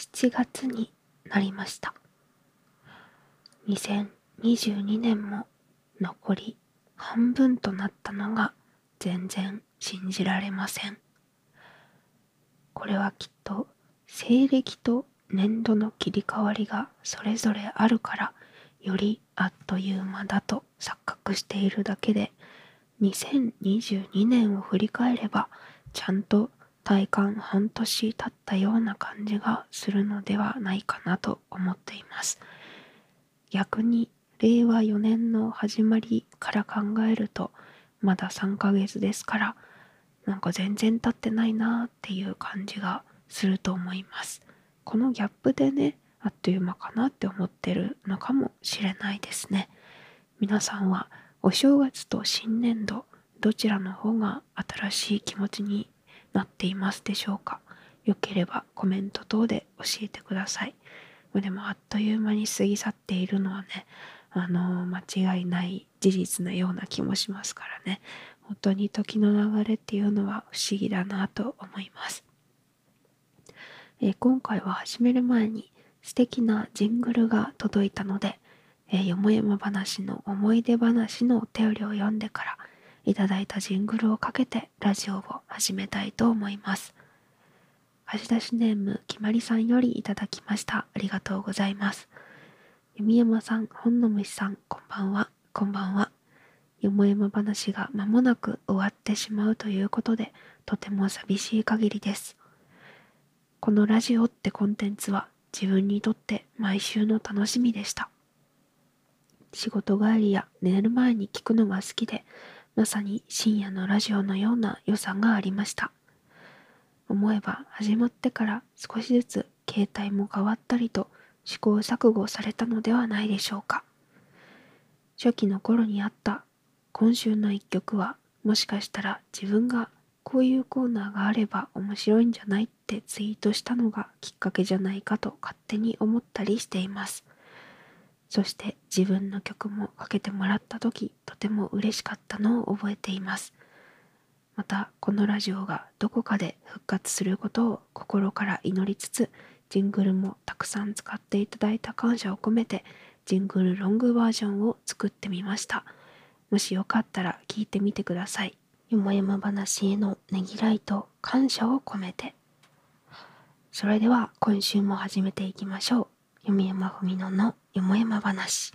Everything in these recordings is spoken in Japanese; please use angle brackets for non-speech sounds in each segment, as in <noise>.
7月になりました。2022年も残り半分となったのが全然信じられません。これはきっと西暦と年度の切り替わりがそれぞれあるからよりあっという間だと錯覚しているだけで2022年を振り返ればちゃんと体感半年経ったような感じがするのではないかなと思っています。逆に令和4年の始まりから考えるとまだ3ヶ月ですからなんか全然経ってないなっていう感じがすると思います。このギャップでねあっという間かなって思ってるのかもしれないですね。皆さんはお正月と新年度どちらの方が新しい気持ちになっていますでしょうか？よければコメント等で教えてください。でもあっという間に過ぎ去っているのはねあの間違いない事実のような気もしますからね。本当に時の流れっていうのは不思議だなと思います、え、今回は始める前に素敵なジングルが届いたので、え、よもやま話の思い出話のお便りを読んでからいただいたジングルをかけてラジオを始めたいと思います。貸し出しネームきまりさんよりいただきました。ありがとうございます。弓山さん、本の虫さん、こんばんは。こんばんは。よもやま話が間もなく終わってしまうということで、とても寂しい限りです。このラジオってコンテンツは自分にとって毎週の楽しみでした。仕事帰りや寝る前に聞くのが好きで、まさに深夜のラジオのような良さがありました。思えば始まってから少しずつ携帯も変わったりと試行錯誤されたのではないでしょうか。初期の頃にあった今週の一曲はもしかしたら自分がこういうコーナーがあれば面白いんじゃないってツイートしたのがきっかけじゃないかと勝手に思ったりしています。そして自分の曲もかけてもらった時とても嬉しかったのを覚えています。またこのラジオがどこかで復活することを心から祈りつつジングルもたくさん使っていただいた感謝を込めてジングルロングバージョンを作ってみました。もしよかったら聞いてみてください。よもやま話へのねぎらいと感謝を込めて。それでは今週も始めていきましょう。読山文乃のよもやま話。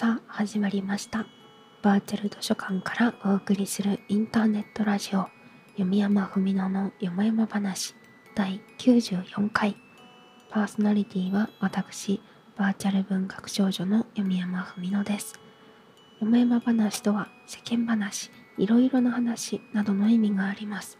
さあ始まりました。バーチャル図書館からお送りするインターネットラジオ読山文乃のよもやま話。第94回。パーソナリティは私バーチャル文学少女の読山文乃です。よもやま話とは世間話いろいろな話などの意味があります。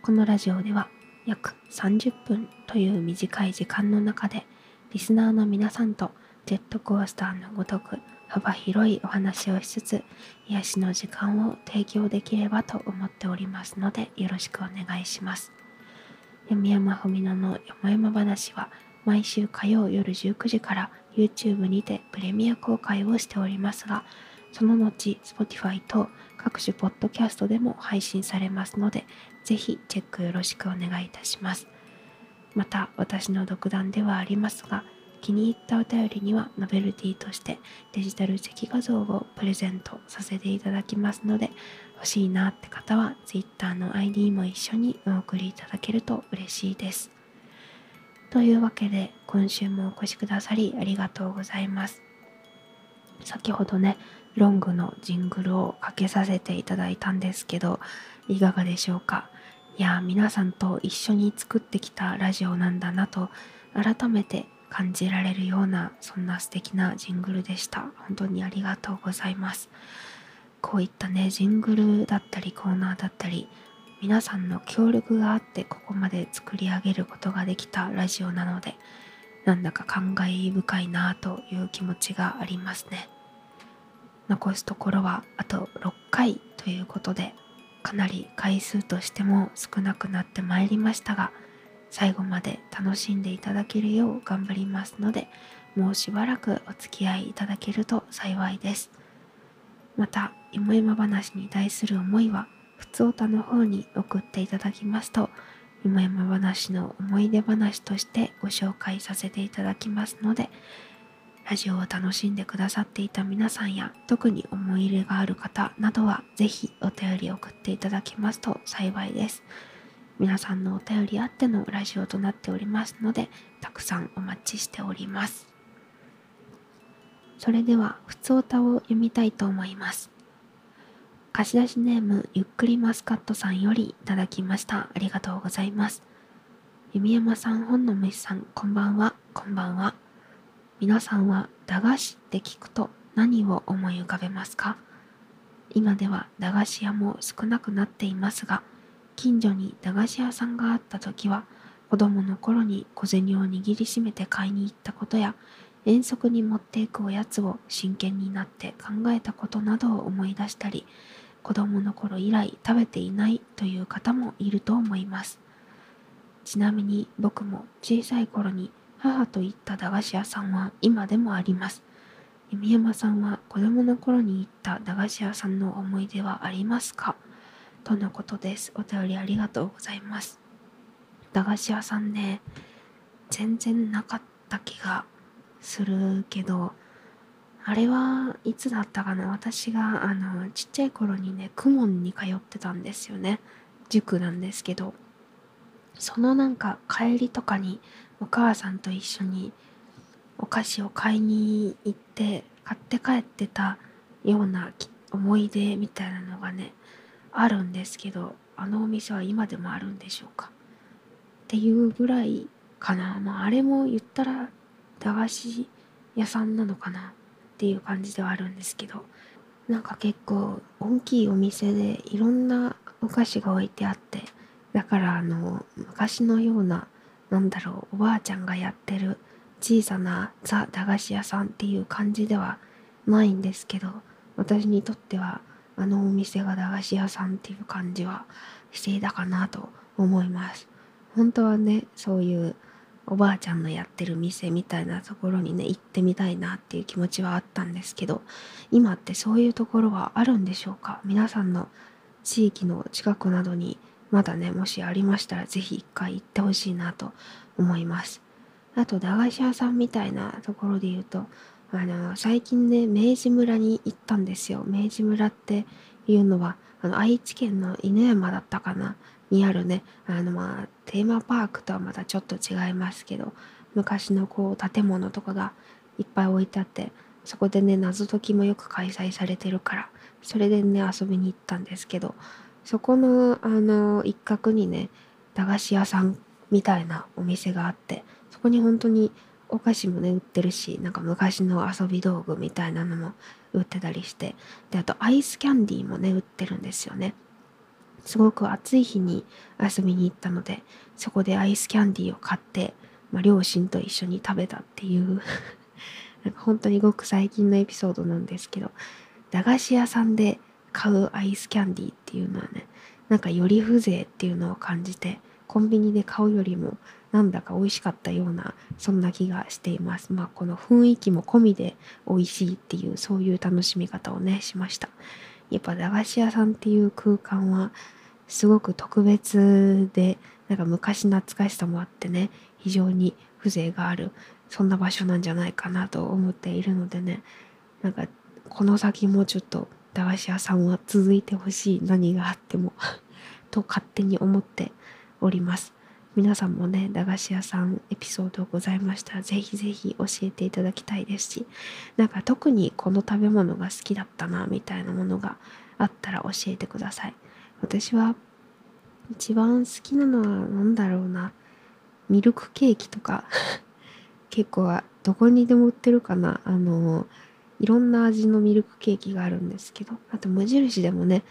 このラジオでは約30分という短い時間の中でリスナーの皆さんとジェットコースターのごとく幅広いお話をしつつ癒しの時間を提供できればと思っておりますのでよろしくお願いします。読山文乃のよもやま話は毎週火曜夜19時から YouTube にてプレミア公開をしておりますが、その後 Spotify と各種ポッドキャストでも配信されますので、ぜひチェックよろしくお願いいたします。また私の独断ではありますが、気に入ったお便りにはノベルティとしてデジタルチェキ画像をプレゼントさせていただきますので欲しいなって方は Twitter の ID も一緒にお送りいただけると嬉しいです。というわけで今週もお越しくださりありがとうございます。先ほどねロングのジングルをかけさせていただいたんですけどいかがでしょうか？いや皆さんと一緒に作ってきたラジオなんだなと改めて感じられるようなそんな素敵なジングルでした。本当にありがとうございます。こういったねジングルだったりコーナーだったり皆さんの協力があってここまで作り上げることができたラジオなのでなんだか感慨深いなという気持ちがありますね。残すところはあと6回ということでかなり回数としても少なくなってまいりましたが最後まで楽しんでいただけるよう頑張りますのでもうしばらくお付き合いいただけると幸いですまたよもやま話に対する思いはふつおたの方に送っていただきますとよもやま話の思い出話としてご紹介させていただきますのでラジオを楽しんでくださっていた皆さんや特に思い入れがある方などはぜひお便り送っていただけますと幸いです。皆さんのお便りあってのラジオとなっておりますのでたくさんお待ちしております。それではふつおたを読みたいと思います。貸し出しネームゆっくりマスカットさんよりいただきました。ありがとうございます。弓山さん本の虫さんこんばんは。こんばんは。皆さんは駄菓子って聞くと何を思い浮かべますか？今では駄菓子屋も少なくなっていますが近所に駄菓子屋さんがあった時は子供の頃に小銭を握りしめて買いに行ったことや遠足に持っていくおやつを真剣になって考えたことなどを思い出したり子供の頃以来食べていないという方もいると思います。ちなみに僕も小さい頃に母と行った駄菓子屋さんは今でもあります。弓山さんは子供の頃に行った駄菓子屋さんの思い出はありますか？とのことです。お便りありがとうございます。駄菓子屋さんね、全然なかった気がするけど、あれはいつだったかな？私があのちっちゃい頃にね、公文に通ってたんですよね。塾なんですけど、そのなんか帰りとかにお母さんと一緒にお菓子を買いに行って買って帰ってたような思い出みたいなのがねあるんですけどあのお店は今でもあるんでしょうか？っていうぐらいかな、まあ、あれも言ったら駄菓子屋さんなのかな？っていう感じではあるんですけど。なんか結構大きいお店でいろんなお菓子が置いてあってだからあの昔のようななんだろうおばあちゃんがやってる小さなザ駄菓子屋さんっていう感じではないんですけど私にとってはあのお店が駄菓子屋さんっていう感じはしていたかなと思います。本当はねそういうおばあちゃんのやってる店みたいなところにね行ってみたいなっていう気持ちはあったんですけど今ってそういうところはあるんでしょうか？皆さんの地域の近くなどにまだねもしありましたら是非一回行ってほしいなと思いますあと駄菓子屋さんみたいなところで言うとあの最近ね明治村に行ったんですよ。明治村っていうのはあの愛知県の犬山だったかな？にあるねあのまあテーマパークとはまたちょっと違いますけど昔のこう建物とかがいっぱい置いてあってそこでね謎解きもよく開催されてるからそれでね遊びに行ったんですけどそこのあの一角にね駄菓子屋さんみたいなお店があってそこに本当にお菓子もね売ってるしなんか昔の遊び道具みたいなのも売ってたりして。であとアイスキャンディーもね売ってるんですよね。すごく暑い日に遊びに行ったのでそこでアイスキャンディーを買って、まあ、両親と一緒に食べたっていう。<laughs> なんか本当にごく最近のエピソードなんですけど駄菓子屋さんで買うアイスキャンディーっていうのはねなんかより風情っていうのを感じてコンビニで買うよりもなんだか美味しかったようなそんな気がしています。まあこの雰囲気も込みで美味しいっていうそういう楽しみ方をねしました。やっぱ駄菓子屋さんっていう空間はすごく特別でなんか昔懐かしさもあってね非常に風情があるそんな場所なんじゃないかなと思っているのでねなんかこの先もちょっと駄菓子屋さんは続いてほしい何があっても <laughs> と勝手に思っております。皆さんもね駄菓子屋さんエピソードございましたらぜひぜひ教えていただきたいですしなんか特にこの食べ物が好きだったなみたいなものがあったら教えてください。私は一番好きなのは何だろうな。ミルクケーキとか <laughs> 結構はどこにでも売ってるかな。あのいろんな味のミルクケーキがあるんですけどあと無印でもね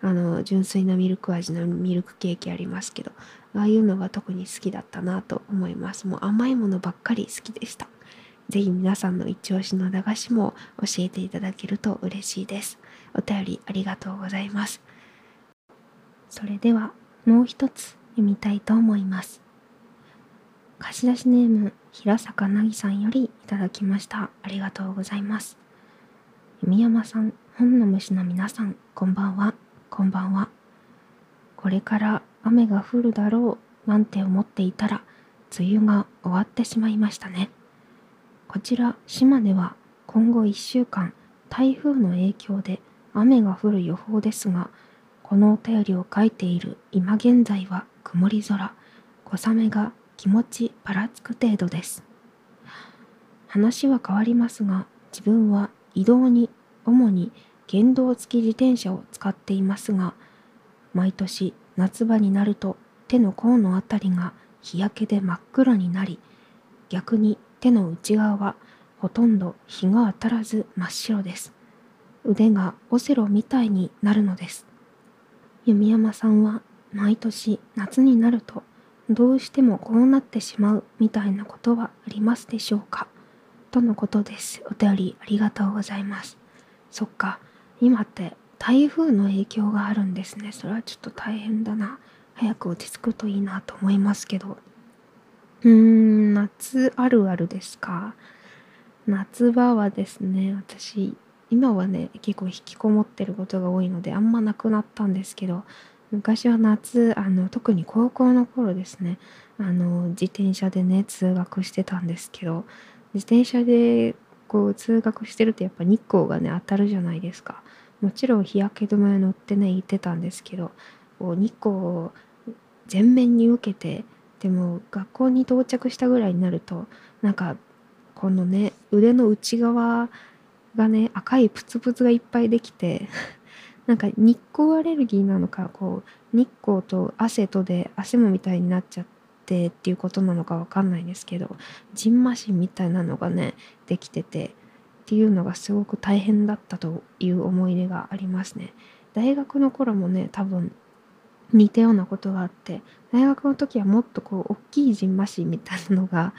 あの純粋なミルク味のミルクケーキありますけどああいうのが特に好きだったなと思います。もう甘いものばっかり好きでした。是非皆さんの一押しの駄菓子も教えていただけると嬉しいです。お便りありがとうございます。それではもう一つ読みたいと思います。貸し出しネーム平坂凪さんよりいただきました。ありがとうございます。弓山さん本の虫の皆さんこんばんは。こんばんは。これから雨が降るだろうなんて思っていたら梅雨が終わってしまいましたね。こちら島根は今後1週間台風の影響で雨が降る予報ですがこのお便りを書いている今現在は曇り空小雨が気持ちぱらつく程度です。話は変わりますが自分は移動に主に原動付き自転車を使っていますが毎年夏場になると手の甲のあたりが日焼けで真っ黒になり逆に手の内側はほとんど日が当たらず真っ白です。腕がオセロみたいになるのです。弓山さんは毎年夏になるとどうしてもこうなってしまうみたいなことはありますでしょうか？とのことです。お便りありがとうございます。そっか今って台風の影響があるんですね。それはちょっと大変だな。早く落ち着くといいなと思いますけど。うーん夏あるあるですか？夏場はですね私今はね結構引きこもってることが多いのであんまなくなったんですけど昔は夏あの特に高校の頃ですねあの自転車でね通学してたんですけど自転車でこう通学してるとやっぱ日光がね当たるじゃないですか。もちろん日焼け止め乗ってね行ってたんですけどこう日光を全面に受けてでも学校に到着したぐらいになるとなんかこのね腕の内側がね赤いプツプツがいっぱいできて <laughs> なんか日光アレルギーなのかこう日光と汗とで汗もみたいになっちゃってっていうことなのかわかんないんですけどじんましんみたいなのがねできててっていうのがすごく大変だったという思い出がありますね。大学の頃もね多分似たようなことがあって大学の時はもっとこう大きいじんましみたいなのが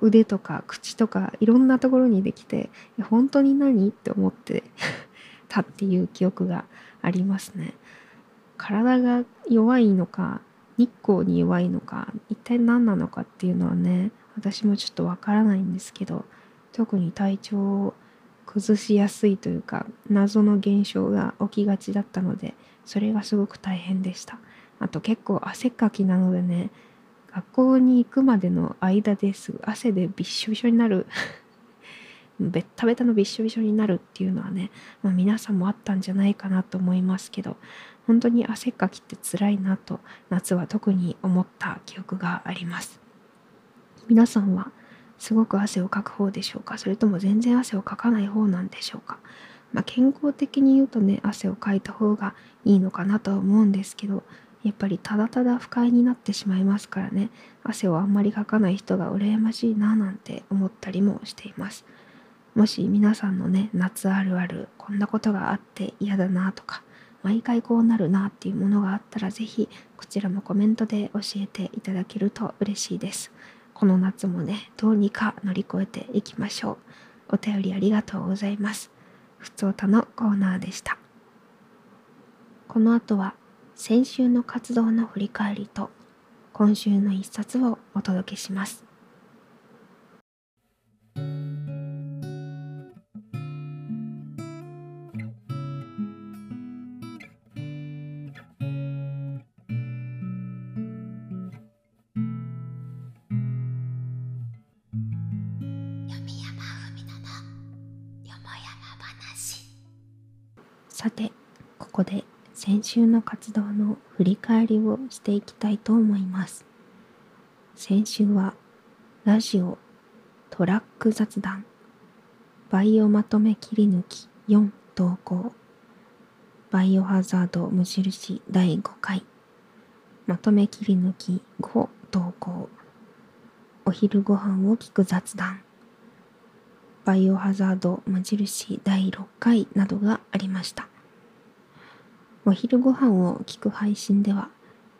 腕とか口とかいろんなところにできて本当に何？って思って <laughs> たっていう記憶がありますね。体が弱いのか日光に弱いのか一体何なのかっていうのはね私もちょっとわからないんですけど特に体調を崩しやすいというか謎の現象が起きがちだったのでそれがすごく大変でした。あと結構汗っかきなのでね学校に行くまでの間です汗でびっしょびしょになるベッタベタのびっしょびしょになるっていうのはね、まあ、皆さんもあったんじゃないかなと思いますけど本当に汗っかきって辛いなと夏は特に思った記憶があります。皆さんはすごく汗をかく方でしょうか？それとも全然汗をかかない方なんでしょうか、まあ、健康的に言うとね汗をかいた方がいいのかなとは思うんですけどやっぱりただただ不快になってしまいますからね。汗をあんまりかかない人が羨ましいななんて思ったりもしています。もし皆さんのね夏あるあるこんなことがあって嫌だなとか毎回こうなるなっていうものがあったら是非こちらもコメントで教えていただけると嬉しいです。この夏もねどうにか乗り越えていきましょう。お便りありがとうございます。ふつおたのコーナーでした。この後は先週の活動の振り返りと今週の一冊をお届けします。さてここで先週の活動の振り返りをしていきたいと思います。先週はラジオトラック雑談バイオまとめ切り抜き4投稿バイオハザード無印第5回まとめ切り抜き5投稿お昼ご飯を聞く雑談バイオハザード無印第6回などがありました。お昼ご飯を聞く配信では、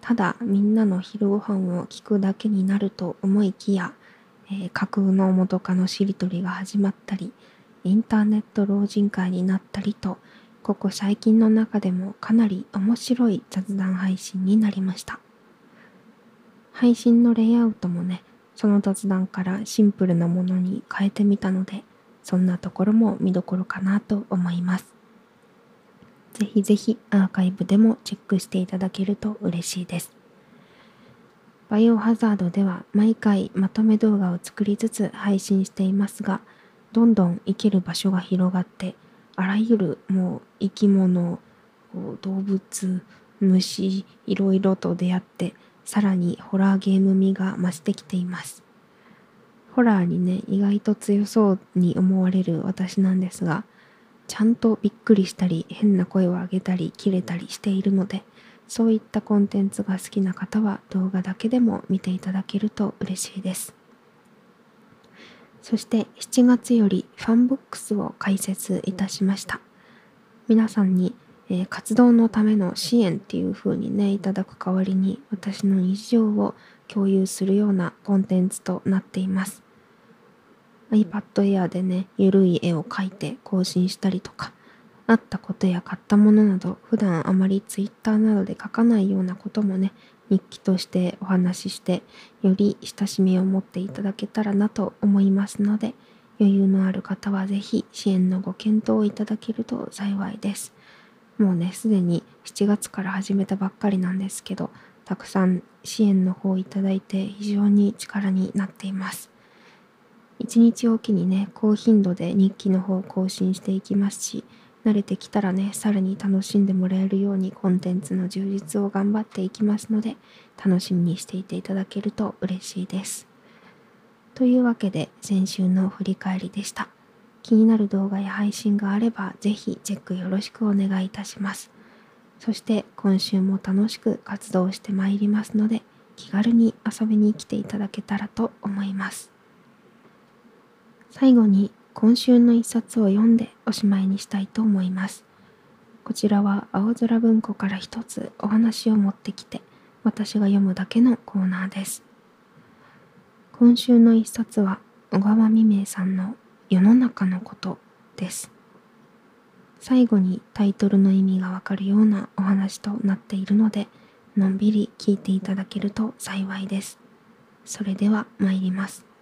ただみんなの昼ご飯を聞くだけになると思いきや、えー、架空の元カノしりとりが始まったり、インターネット老人会になったりと、ここ最近の中でもかなり面白い雑談配信になりました。配信のレイアウトもね、その雑談からシンプルなものに変えてみたので、そんなところも見どころかなと思います。ぜひぜひアーカイブでもチェックしていただけると嬉しいです。バイオハザードでは毎回まとめ動画を作りつつ配信していますが、どんどん生きる場所が広がって、あらゆるもう生き物、動物、虫、いろいろと出会って、さらにホラーゲーム味が増してきています。ホラーにね、意外と強そうに思われる私なんですが、ちゃんとびっくりしたり、変な声を上げたり、切れたりしているので、そういったコンテンツが好きな方は動画だけでも見ていただけると嬉しいです。そして7月よりファンボックスを開設いたしました。皆さんに、えー、活動のための支援っていう風にね、いただく代わりに私の日常を共有するようなコンテンツとなっています。iPad Air でね、ゆるい絵を描いて更新したりとか、あったことや買ったものなど、普段あまり Twitter などで書かないようなこともね、日記としてお話しして、より親しみを持っていただけたらなと思いますので、余裕のある方はぜひ支援のご検討をいただけると幸いです。もうね、すでに7月から始めたばっかりなんですけど、たくさん支援の方をいただいて非常に力になっています。一日おきにね、高頻度で日記の方を更新していきますし、慣れてきたらね、さらに楽しんでもらえるようにコンテンツの充実を頑張っていきますので、楽しみにしていていただけると嬉しいです。というわけで、先週の振り返りでした。気になる動画や配信があれば、ぜひチェックよろしくお願いいたします。そして今週も楽しく活動してまいりますので、気軽に遊びに来ていただけたらと思います。最後に今週の一冊を読んでおしまいにしたいと思います。こちらは青空文庫から一つお話を持ってきて私が読むだけのコーナーです。今週の一冊は小川未明さんの世の中のことです。最後にタイトルの意味がわかるようなお話となっているのでのんびり聞いていただけると幸いです。それでは参ります。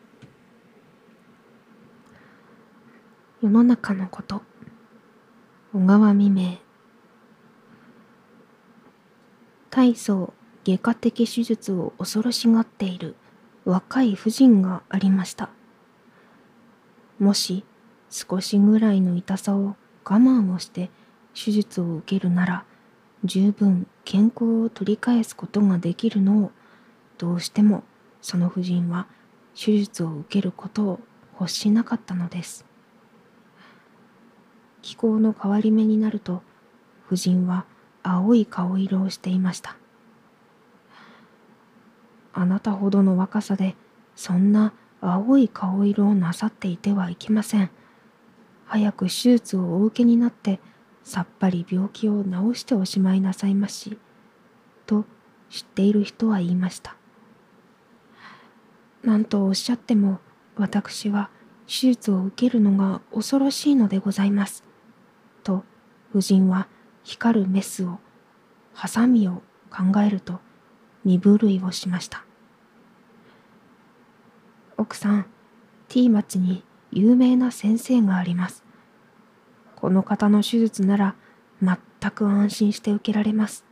世の中のこと。小川未明。大層外科的手術を恐ろしがっている若い婦人がありました。もし少しぐらいの痛さを我慢をして手術を受けるなら十分健康を取り返すことができるのをどうしてもその婦人は手術を受けることを欲しなかったのです。気候の変わり目になると夫人は青い顔色をしていました。あなたほどの若さでそんな青い顔色をなさっていてはいけません。早く手術をお受けになってさっぱり病気を治しておしまいなさいましと知っている人は言いました。何とおっしゃっても私は手術を受けるのが恐ろしいのでございます。夫人は光るメスをハサミを考えると身震いをしました奥さん、T 町に有名な先生があります。この方の手術なら全く安心して受けられます。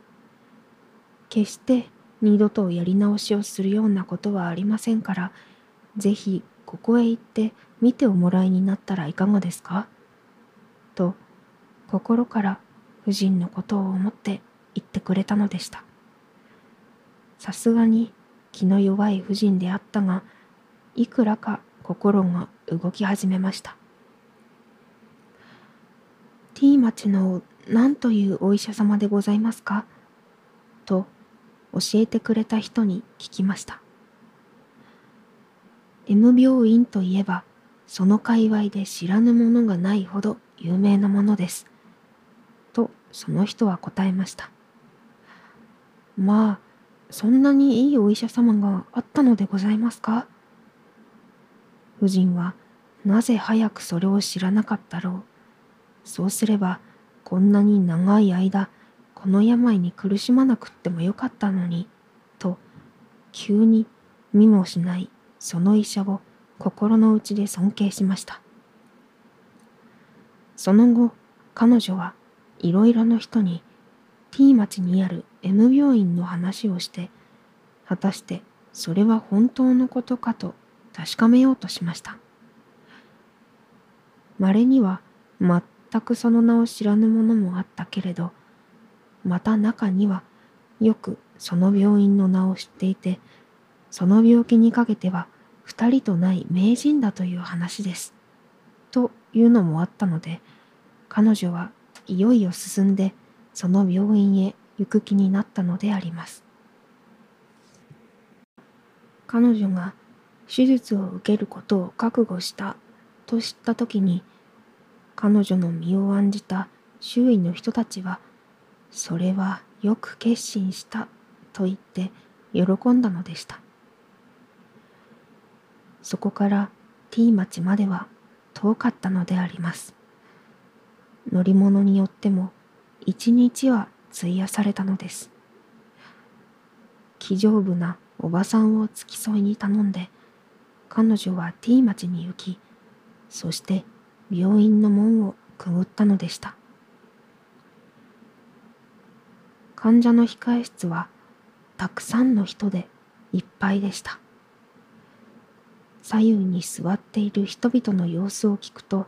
決して二度とやり直しをするようなことはありませんから、ぜひここへ行って見ておもらいになったらいかがですか？と心から夫人のことを思って言ってくれたのでした。さすがに気の弱い夫人であったが、いくらか心が動き始めました。T 町の何というお医者様でございますか？と教えてくれた人に聞きました。M 病院といえば、その界隈で知らぬものがないほど有名なものです。その人は答えました。まあ、そんなにいいお医者様があったのでございますか？夫人はなぜ早くそれを知らなかったろう？そうすれば、こんなに長い間、この病に苦しまなくってもよかったのに、と、急に見もしないその医者を心の内で尊敬しました。その後、彼女はいろいろの人に T 町にある M 病院の話をして、果たしてそれは本当のことかと確かめようとしました。稀には全くその名を知らぬものもあったけれど、また中にはよくその病院の名を知っていて、その病気にかけては二人とない名人だという話です。というのもあったので、彼女はいよいよ進んでその病院へ行く気になったのであります。彼女が手術を受けることを覚悟したと知った時に彼女の身を案じた周囲の人たちはそれはよく決心したと言って喜んだのでした。そこから T 町までは遠かったのであります。乗り物によっても一日は費やされたのです。気丈夫なおばさんを付き添いに頼んで、彼女は T 町に行き、そして病院の門をくぐったのでした。患者の控え室はたくさんの人でいっぱいでした。左右に座っている人々の様子を聞くと、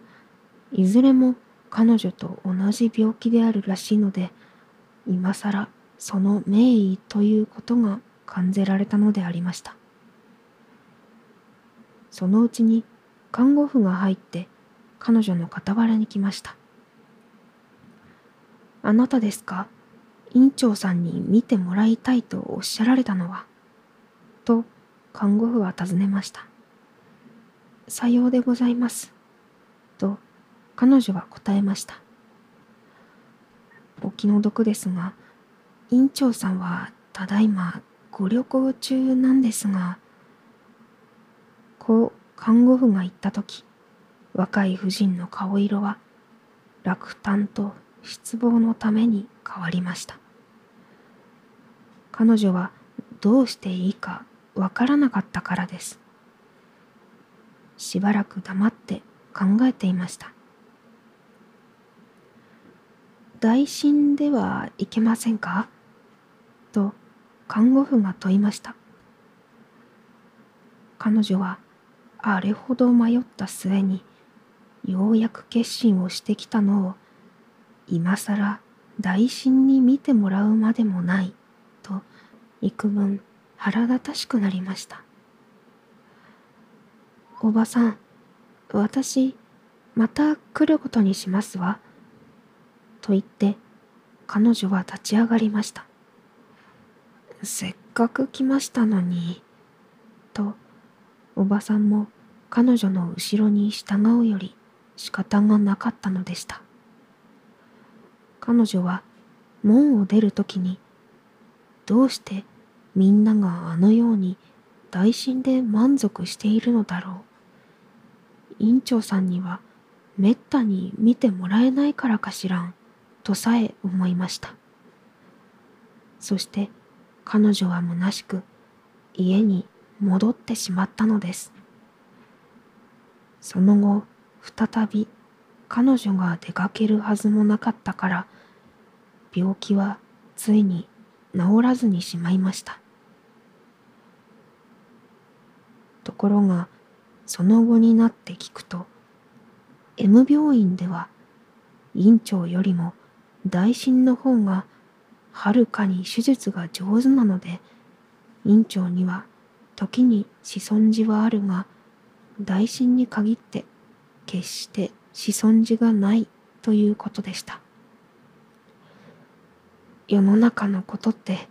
いずれも彼女と同じ病気であるらしいので、今更その名医ということが感じられたのでありました。そのうちに看護婦が入って彼女の傍らに来ました。あなたですか？院長さんに見てもらいたいとおっしゃられたのは？と看護婦は尋ねました。さようでございます。と彼女は答えました。お気の毒ですが、院長さんはただいまご旅行中なんですが、こう看護婦が言ったとき、若い婦人の顔色は落胆と失望のために変わりました。彼女はどうしていいかわからなかったからです。しばらく黙って考えていました。大診ではいけませんか？と看護婦が問いました。彼女はあれほど迷った末にようやく決心をしてきたのを今さら大診に見てもらうまでもないと幾分腹立たしくなりました。おばさん、私、また来ることにしますわ。と言って、彼女は立ち上がりました。せっかく来ましたのに、と、おばさんも彼女の後ろに従うより仕方がなかったのでした。彼女は門を出るときに、どうしてみんながあのように大心で満足しているのだろう。院長さんにはめったに見てもらえないからかしらんとさえ思いました。そして彼女は虚しく家に戻ってしまったのです。その後再び彼女が出かけるはずもなかったから病気はついに治らずにしまいました。ところがその後になって聞くと M 病院では院長よりも大臣の方がはるかに手術が上手なので院長には時に子孫児はあるが大臣に限って決して子孫児がないということでした。世の中のことって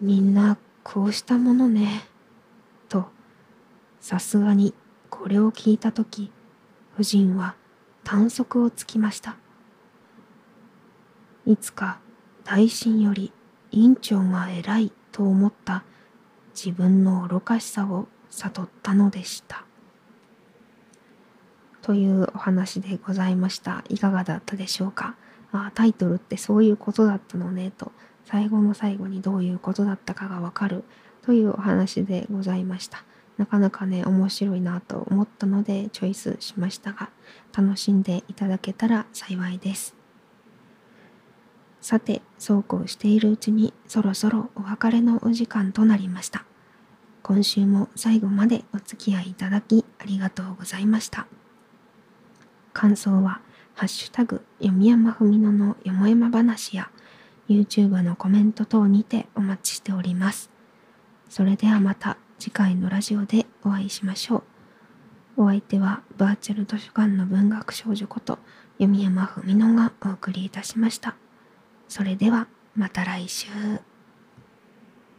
みんなこうしたものねとさすがにこれを聞いた時夫人は短足をつきました。いつか大臣より院長が偉いと思った自分の愚かしさを悟ったのでした。というお話でございました。いかがだったでしょうか？あタイトルってそういうことだったのねと最後の最後にどういうことだったかがわかるというお話でございました。なかなかね面白いなと思ったのでチョイスしましたが楽しんでいただけたら幸いです。さて、そうこうしているうちにそろそろお別れのお時間となりました。今週も最後までお付き合いいただきありがとうございました。感想は、ハッシュタグ、読み山ふみののよもやま話や、YouTube のコメント等にてお待ちしております。それではまた次回のラジオでお会いしましょう。お相手はバーチャル図書館の文学少女こと読山ふみのがお送りいたしました。それではまた来週。